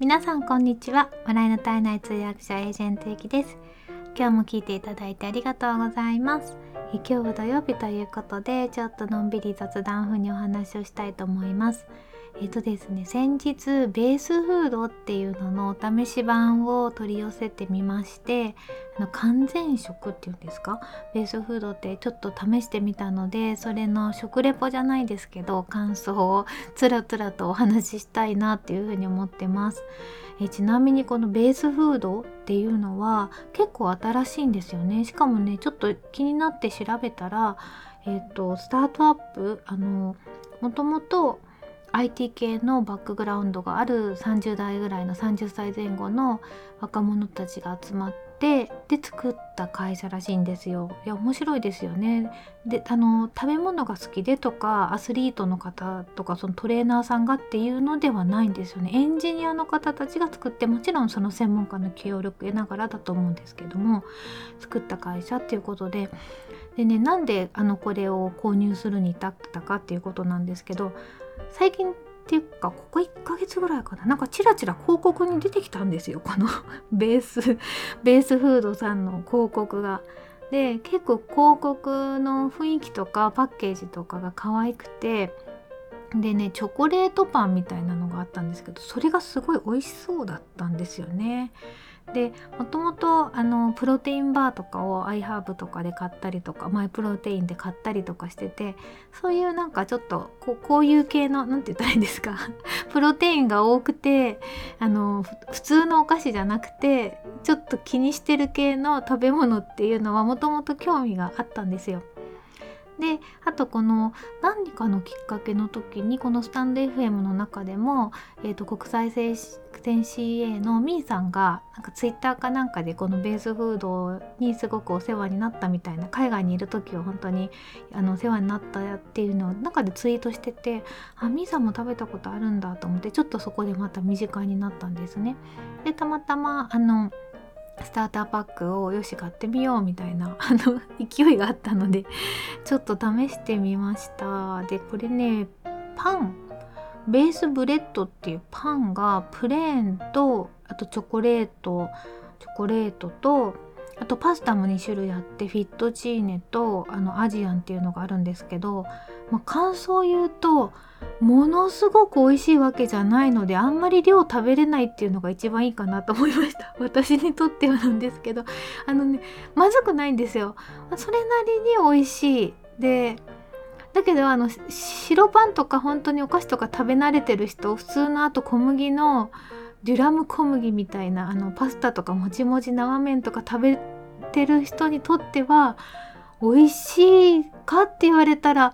皆さんこんにちは。笑いの体内通訳者エージェントゆきです。今日も聞いていただいてありがとうございます。今日は土曜日ということでちょっとのんびり雑談風にお話をしたいと思います。えっとですね先日ベースフードっていうののお試し版を取り寄せてみましてあの完全食っていうんですか？ベースフードってちょっと試してみたのでそれの食レポじゃないですけど感想をつらつらとお話ししたいなっていうふうに思ってます。えちなみにこのベースフードっていうのは結構新しいんですよね。しかもねちょっと気になって調べたらえっ、とスタートアップあのもともと IT 系のバックグラウンドがある30代ぐらいの30歳前後の若者たちが集まってで作った会社らしいんですよ。いや面白いですよね。であの食べ物が好きでとかアスリートの方とかそのトレーナーさんがっていうのではないんですよね。エンジニアの方たちが作ってもちろんその専門家の協力得ながらだと思うんですけども作った会社っていうことででねなんであのこれを購入するに至ったかっていうことなんですけど最近っていうかここ1ヶ月ぐらいかななんかチラチラ広告に出てきたんですよこの ベースベースフードさんの広告が。で結構広告の雰囲気とかパッケージとかが可愛くてでねチョコレートパンみたいなのがあったんですけどそれがすごい美味しそうだったんですよね。でもともとあのプロテインバーとかをアイハーブとかで買ったりとかマイプロテインで買ったりとかしててそういうなんかちょっとこうこういう系の何て言ったらいいんですか？プロテインが多くてあの普通のお菓子じゃなくてちょっと気にしてる系の食べ物っていうのはもともと興味があったんですよ。であとこの何かのきっかけの時にこのスタンド FM の中でも、えーと、国際戦 CA のみーさんがなんかツイッターかなんかでこのベースフードにすごくお世話になったみたいな海外にいる時は本当にあのお世話になったっていうのを中でツイートしててあみーさんも食べたことあるんだと思ってちょっとそこでまた身近になったんですね。でたまたまあのスターターパックをよし買ってみようみたいな あの勢いがあったので ちょっと試してみました。でこれねパンベースブレッドっていうパンがプレーンとあとチョコレートチョコレートとあとパスタも2種類あってフィットチーネとあのアジアンっていうのがあるんですけど、まあ、感想を言うとものすごく美味しいわけじゃないのであんまり量食べれないっていうのが一番いいかなと思いました。私にとってはなんですけど。あのねまずくないんですよ。それなりに美味しい。でだけどあの白パンとか本当にお菓子とか食べ慣れてる人普通のあと小麦のデュラム小麦みたいなあのパスタとかもちもち生麺とか食べてる人にとっては美味しいかって言われたら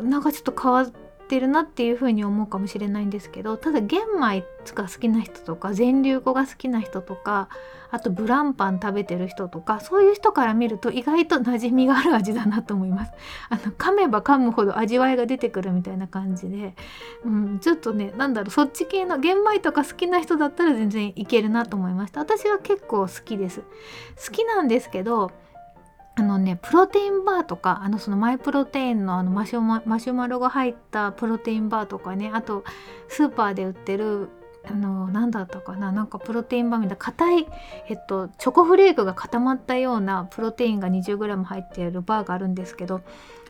なんかちょっと変わってるなっていう風に思うかもしれないんですけどただ玄米が好きな人とか全粒粉が好きな人とかあとブランパン食べてる人とかそういう人から見ると意外と馴染みがある味だなと思います。あの噛めば噛むほど味わいが出てくるみたいな感じで、うん、ちょっとねなんだろうそっち系の玄米とか好きな人だったら全然いけるなと思いました。私は結構好きです。好きなんですけどのねプロテインバーとかあのそのマイプロテインのあのマシュママシュマロが入ったプロテインバーとかねあとスーパーで売ってるあの何だったかななんかプロテインバーみたいな硬い、えっと、チョコフレークが固まったようなプロテインが 20g 入っているバーがあるんですけど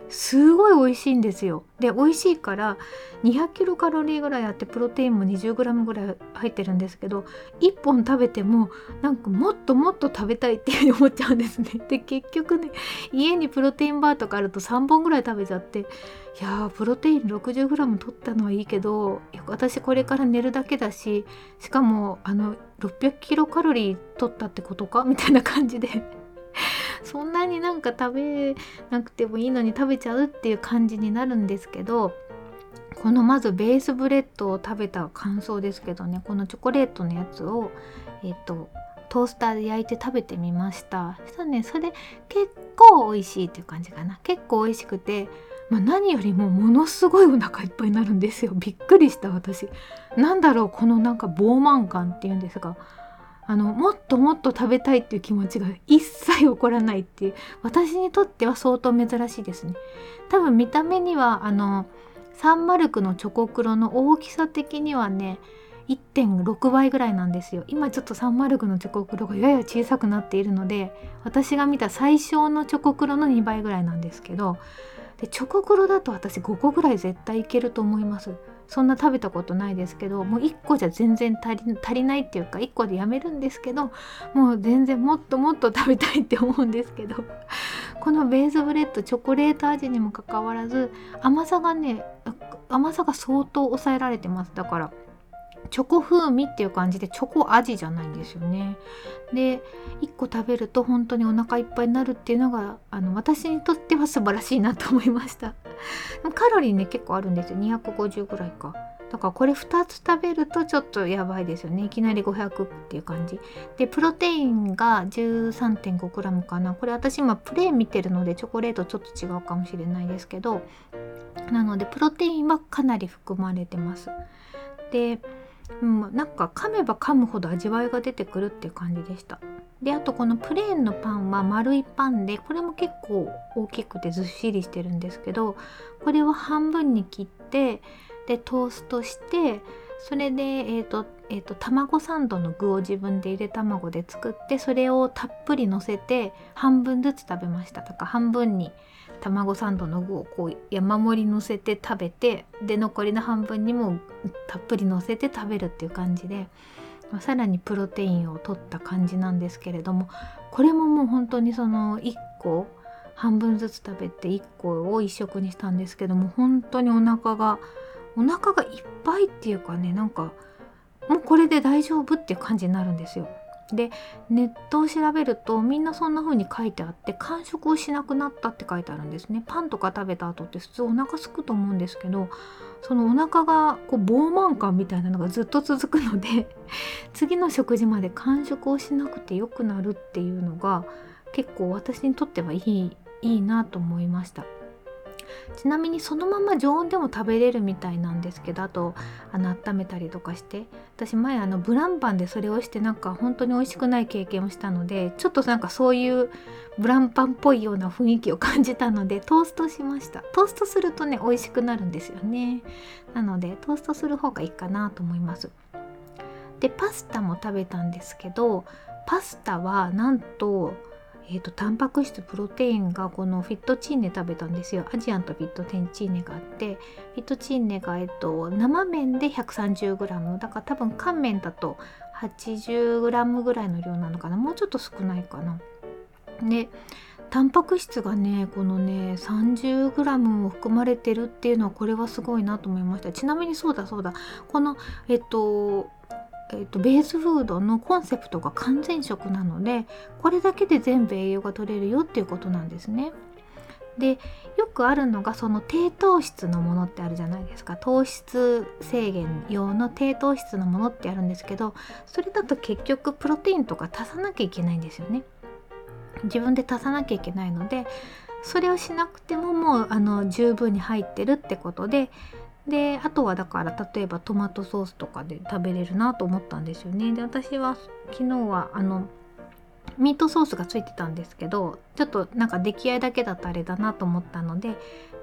すごい美味しいんですよ。で美味しいから200キロカロリーぐらいあってプロテインも 20g ぐらい入ってるんですけど1本食べてもなんかもっともっと食べたいって思っちゃうんですね。で結局ね家にプロテインバーとかあると3本ぐらい食べちゃっていやープロテイン 60g 取ったのはいいけど私これから寝るだけだししかもあの600キロカロリー取ったってことか？みたいな感じでそんなになんか食べなくてもいいのに食べちゃうっていう感じになるんですけどこのまずベースブレッドを食べた感想ですけどねこのチョコレートのやつをえっ、とトースターで焼いて食べてみました。そしたらねそれ結構美味しいっていう感じかな。結構美味しくて、まあ、何よりもものすごいお腹いっぱいになるんですよ。びっくりした私。なんだろうこのなんか膨満感っていうんですが。あのもっともっと食べたいっていう気持ちが一切起こらないっていう私にとっては相当珍しいですね。多分見た目にはあのサンマルクのチョコクロの大きさ的にはね1.6倍ぐらいなんですよ。今ちょっと305のチョコクロがやや小さくなっているので私が見た最小のチョコクロの2倍ぐらいなんですけどでチョコクロだと私5個ぐらい絶対いけると思います。そんな食べたことないですけどもう1個じゃ全然足り足りないっていうか1個でやめるんですけどもう全然もっともっと食べたいって思うんですけど このベースブレッドチョコレート味にもかかわらず甘さがね甘さが相当抑えられてますだからチョコ風味っていう感じでチョコ味じゃないんですよね。で1個食べると本当にお腹いっぱいになるっていうのがあの私にとっては素晴らしいなと思いました。カロリーね結構あるんですよ。250ぐらいか。だからこれ2つ食べるとちょっとやばいですよね。いきなり500っていう感じ。でプロテインが 13.5g かな。これ私今プレー見てるのでチョコレートちょっと違うかもしれないですけど。なのでプロテインはかなり含まれてます。でうん、なんか噛めば噛むほど味わいが出てくるっていう感じでした。であとこのプレーンのパンは丸いパンでこれも結構大きくてずっしりしてるんですけどこれは半分に切ってでトーストしてそれで、えーとえーと、卵サンドの具を自分でゆで卵で作ってそれをたっぷりのせて半分ずつ食べました。だか半分に卵サンドの具をこう山盛りのせて食べてで残りの半分にもたっぷりのせて食べるっていう感じでまさらにプロテインを取った感じなんですけれどもこれももう本当にその1個半分ずつ食べて1個を1食にしたんですけども本当にお腹がお腹がいっぱいっていうかねなんかもうこれで大丈夫っていう感じになるんですよ。でネットを調べるとみんなそんな風に書いてあって完食をしなくなったって書いてあるんですねパンとか食べた後って普通お腹すくと思うんですけどそのお腹がこう膨満感みたいなのがずっと続くので次の食事まで完食をしなくてよくなるっていうのが結構私にとってはいいいいなと思いました。ちなみにそのまま常温でも食べれるみたいなんですけどあとあの温めたりとかして。私前あのブランパンでそれをしてなんか本当に美味しくない経験をしたのでちょっとなんかそういうブランパンっぽいような雰囲気を感じたのでトーストしました。トーストするとね美味しくなるんですよね。なのでトーストする方がいいかなと思います。でパスタも食べたんですけどパスタはなんとえーと、タンパク質プロテインがこのフィットチーネ食べたんですよ。アジアンとフィットテンチーネがあってフィットチーネが、えーと、生麺で 130g だから多分乾麺だと 80g ぐらいの量なのかな。もうちょっと少ないかな。でタンパク質がねこのね 30g も含まれてるっていうのはこれはすごいなと思いました。ちなみにそうだそうだ。このえっとえーと、ベースフードのコンセプトが完全食なのでこれだけで全部栄養が取れるよっていうことなんですね。でよくあるのがその低糖質のものってあるじゃないですか糖質制限用の低糖質のものってあるんですけどそれだと結局プロテインとか足さなきゃいけないんですよね。自分で足さなきゃいけないのでそれをしなくてももうあの十分に入ってるってことでであとはだから例えばトマトソースとかで食べれるなと思ったんですよね。で私は昨日はあのミートソースがついてたんですけどちょっとなんか出来合いだけだとあれだなと思ったので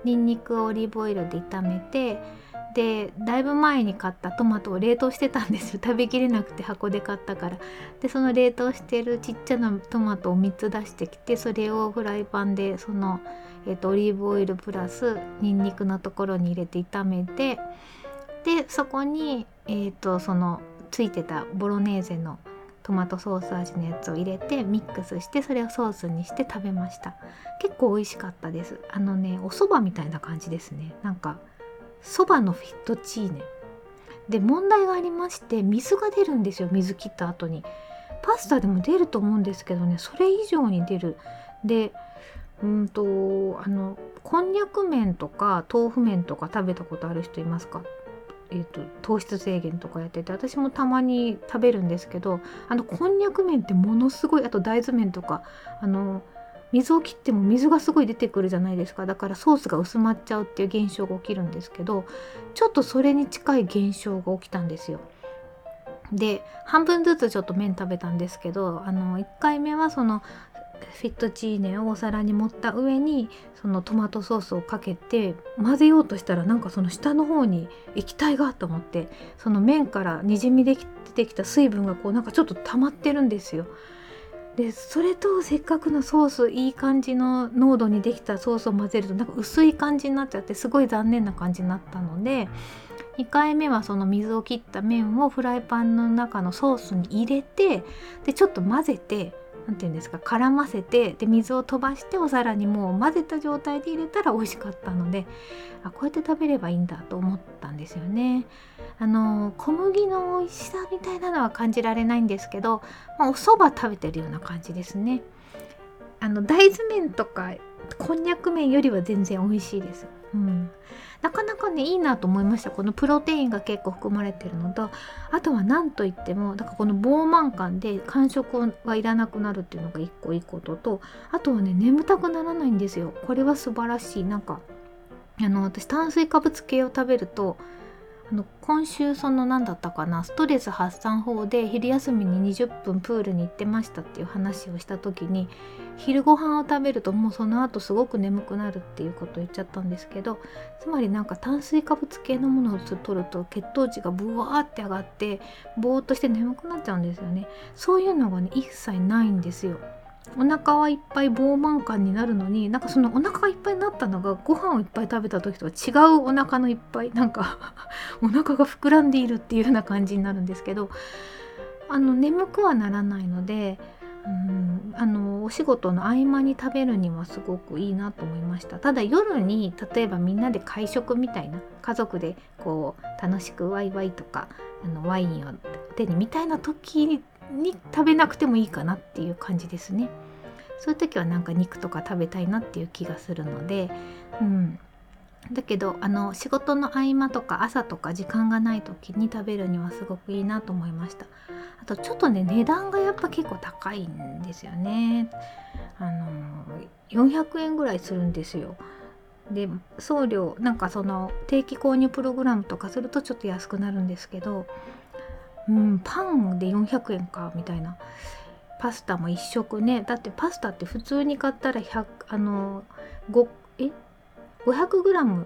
にんにくをオリーブオイルで炒めてでだいぶ前に買ったトマトを冷凍してたんですよ。食べきれなくて箱で買ったから。でその冷凍してるちっちゃなトマトを3つ出してきてそれをフライパンでその、えーと、オリーブオイルプラスにんにくのところに入れて炒めてでそこに、えーと、そのついてたボロネーゼのトマトソース味のやつを入れてミックスしてそれをソースにして食べました。結構美味しかったです。あのねお蕎麦みたいな感じですね。なんかそばのフィットチーネ。で問題がありまして水が出るんですよ水切った後に。パスタでも出ると思うんですけどねそれ以上に出る。でうんとあのこんにゃく麺とか豆腐麺とか食べたことある人いますか？えーと、糖質制限とかやってて私もたまに食べるんですけどあのこんにゃく麺ってものすごいあと大豆麺とかあの水を切っても水がすごい出てくるじゃないですかだからソースが薄まっちゃうっていう現象が起きるんですけどちょっとそれに近い現象が起きたんですよ。で半分ずつちょっと麺食べたんですけどあの1回目はそのフィットチーネをお皿に盛った上にそのトマトソースをかけて混ぜようとしたらなんかその下の方に液体がと思ってその麺からにじみ出てきた水分がこうなんかちょっと溜まってるんですよ。でそれとせっかくのソースいい感じの濃度にできたソースを混ぜるとなんか薄い感じになっちゃってすごい残念な感じになったので2回目はその水を切った麺をフライパンの中のソースに入れてでちょっと混ぜて何て言うんですか絡ませてで水を飛ばしてお皿にもう混ぜた状態で入れたら美味しかったのであこうやって食べればいいんだと思ったんですよね。あの小麦の美味しさみたいなのは感じられないんですけど、まあ、お蕎麦食べてるような感じですね。あの大豆麺とかこんにゃく麺よりは全然美味しいです。うん、なかなかねいいなと思いました。このプロテインが結構含まれてるのとあとは何といってもだからこの膨慢感で感触がいらなくなるっていうのが一個いいこととあとはね眠たくならないんですよ。これは素晴らしい。なんかあの私炭水化物系を食べるとの今週その何だったかなストレス発散法で昼休みに20分プールに行ってましたっていう話をした時に昼ご飯を食べるともうその後すごく眠くなるっていうことを言っちゃったんですけどつまりなんか炭水化物系のものを取ると血糖値がブワーって上がってぼーっとして眠くなっちゃうんですよね。そういうのがね一切ないんですよ。お腹はいっぱい膨満感になるのになんかそのお腹がいっぱいになったのがご飯をいっぱい食べた時とは違うお腹のいっぱいなんか お腹が膨らんでいるっていうような感じになるんですけどあの眠くはならないのでうんあのお仕事の合間に食べるにはすごくいいなと思いました。ただ夜に例えばみんなで会食みたいな家族でこう楽しくワイワイとかあのワインを手にみたいな時に食べなくてもいいかなっていう感じですね。そういう時はなんか肉とか食べたいなっていう気がするので、うん、だけどあの仕事の合間とか朝とか時間がない時に食べるにはすごくいいなと思いました。あとちょっとね値段がやっぱ結構高いんですよね。あの400円ぐらいするんですよ。で送料なんかその定期購入プログラムとかするとちょっと安くなるんですけどうん、パンで400円かみたいな。パスタも1食ね。だってパスタって普通に買ったら100あの5え？500g1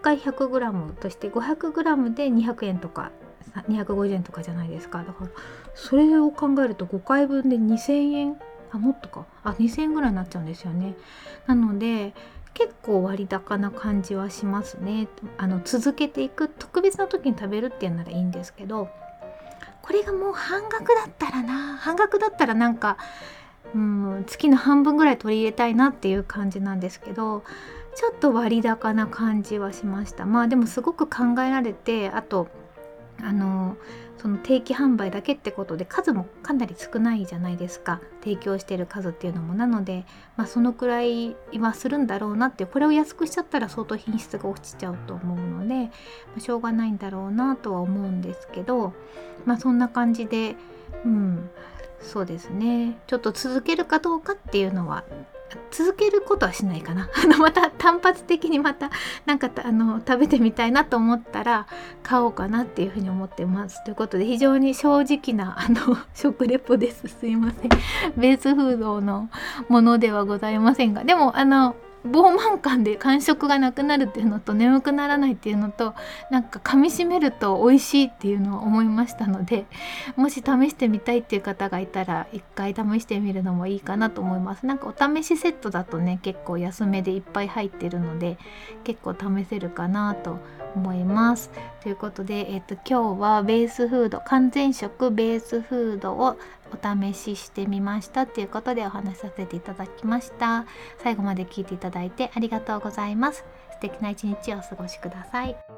回 100g として 500g で200円とか250円とかじゃないですか。だからそれを考えると5回分で2000円？あもっとか。あ2000円ぐらいになっちゃうんですよね。なので結構割高な感じはしますね。あの続けていく特別な時に食べるっていうならいいんですけどこれがもう半額だったらな。半額だったらなんかうん月の半分ぐらい取り入れたいなっていう感じなんですけどちょっと割高な感じはしました。まあでもすごく考えられてあとあのその定期販売だけってことで数もかなり少ないじゃないですか。提供してる数っていうのもなので、まあ、そのくらいはするんだろうなってこれを安くしちゃったら相当品質が落ちちゃうと思うので、まあ、しょうがないんだろうなとは思うんですけど、まあ、そんな感じでうんそうですね。ちょっと続けるかどうかっていうのは続けることはしないかな。あのまた単発的にまたなんかあの食べてみたいなと思ったら買おうかなっていうふうに思ってます。ということで非常に正直なあの 食レポです。すいません。ベースフードのものではございませんが。でもあの傲慢感で感触がなくなるっていうのと眠くならないっていうのとなんか噛みしめると美味しいっていうのを思いましたのでもし試してみたいっていう方がいたら一回試してみるのもいいかなと思います。なんかお試しセットだとね結構安めでいっぱい入ってるので結構試せるかなと思います。ということで、えっと、今日はベースフード完全食ベースフードをお試ししてみましたということでお話しさせていただきました。最後まで聞いていただいてありがとうございます。素敵な一日をお過ごしください。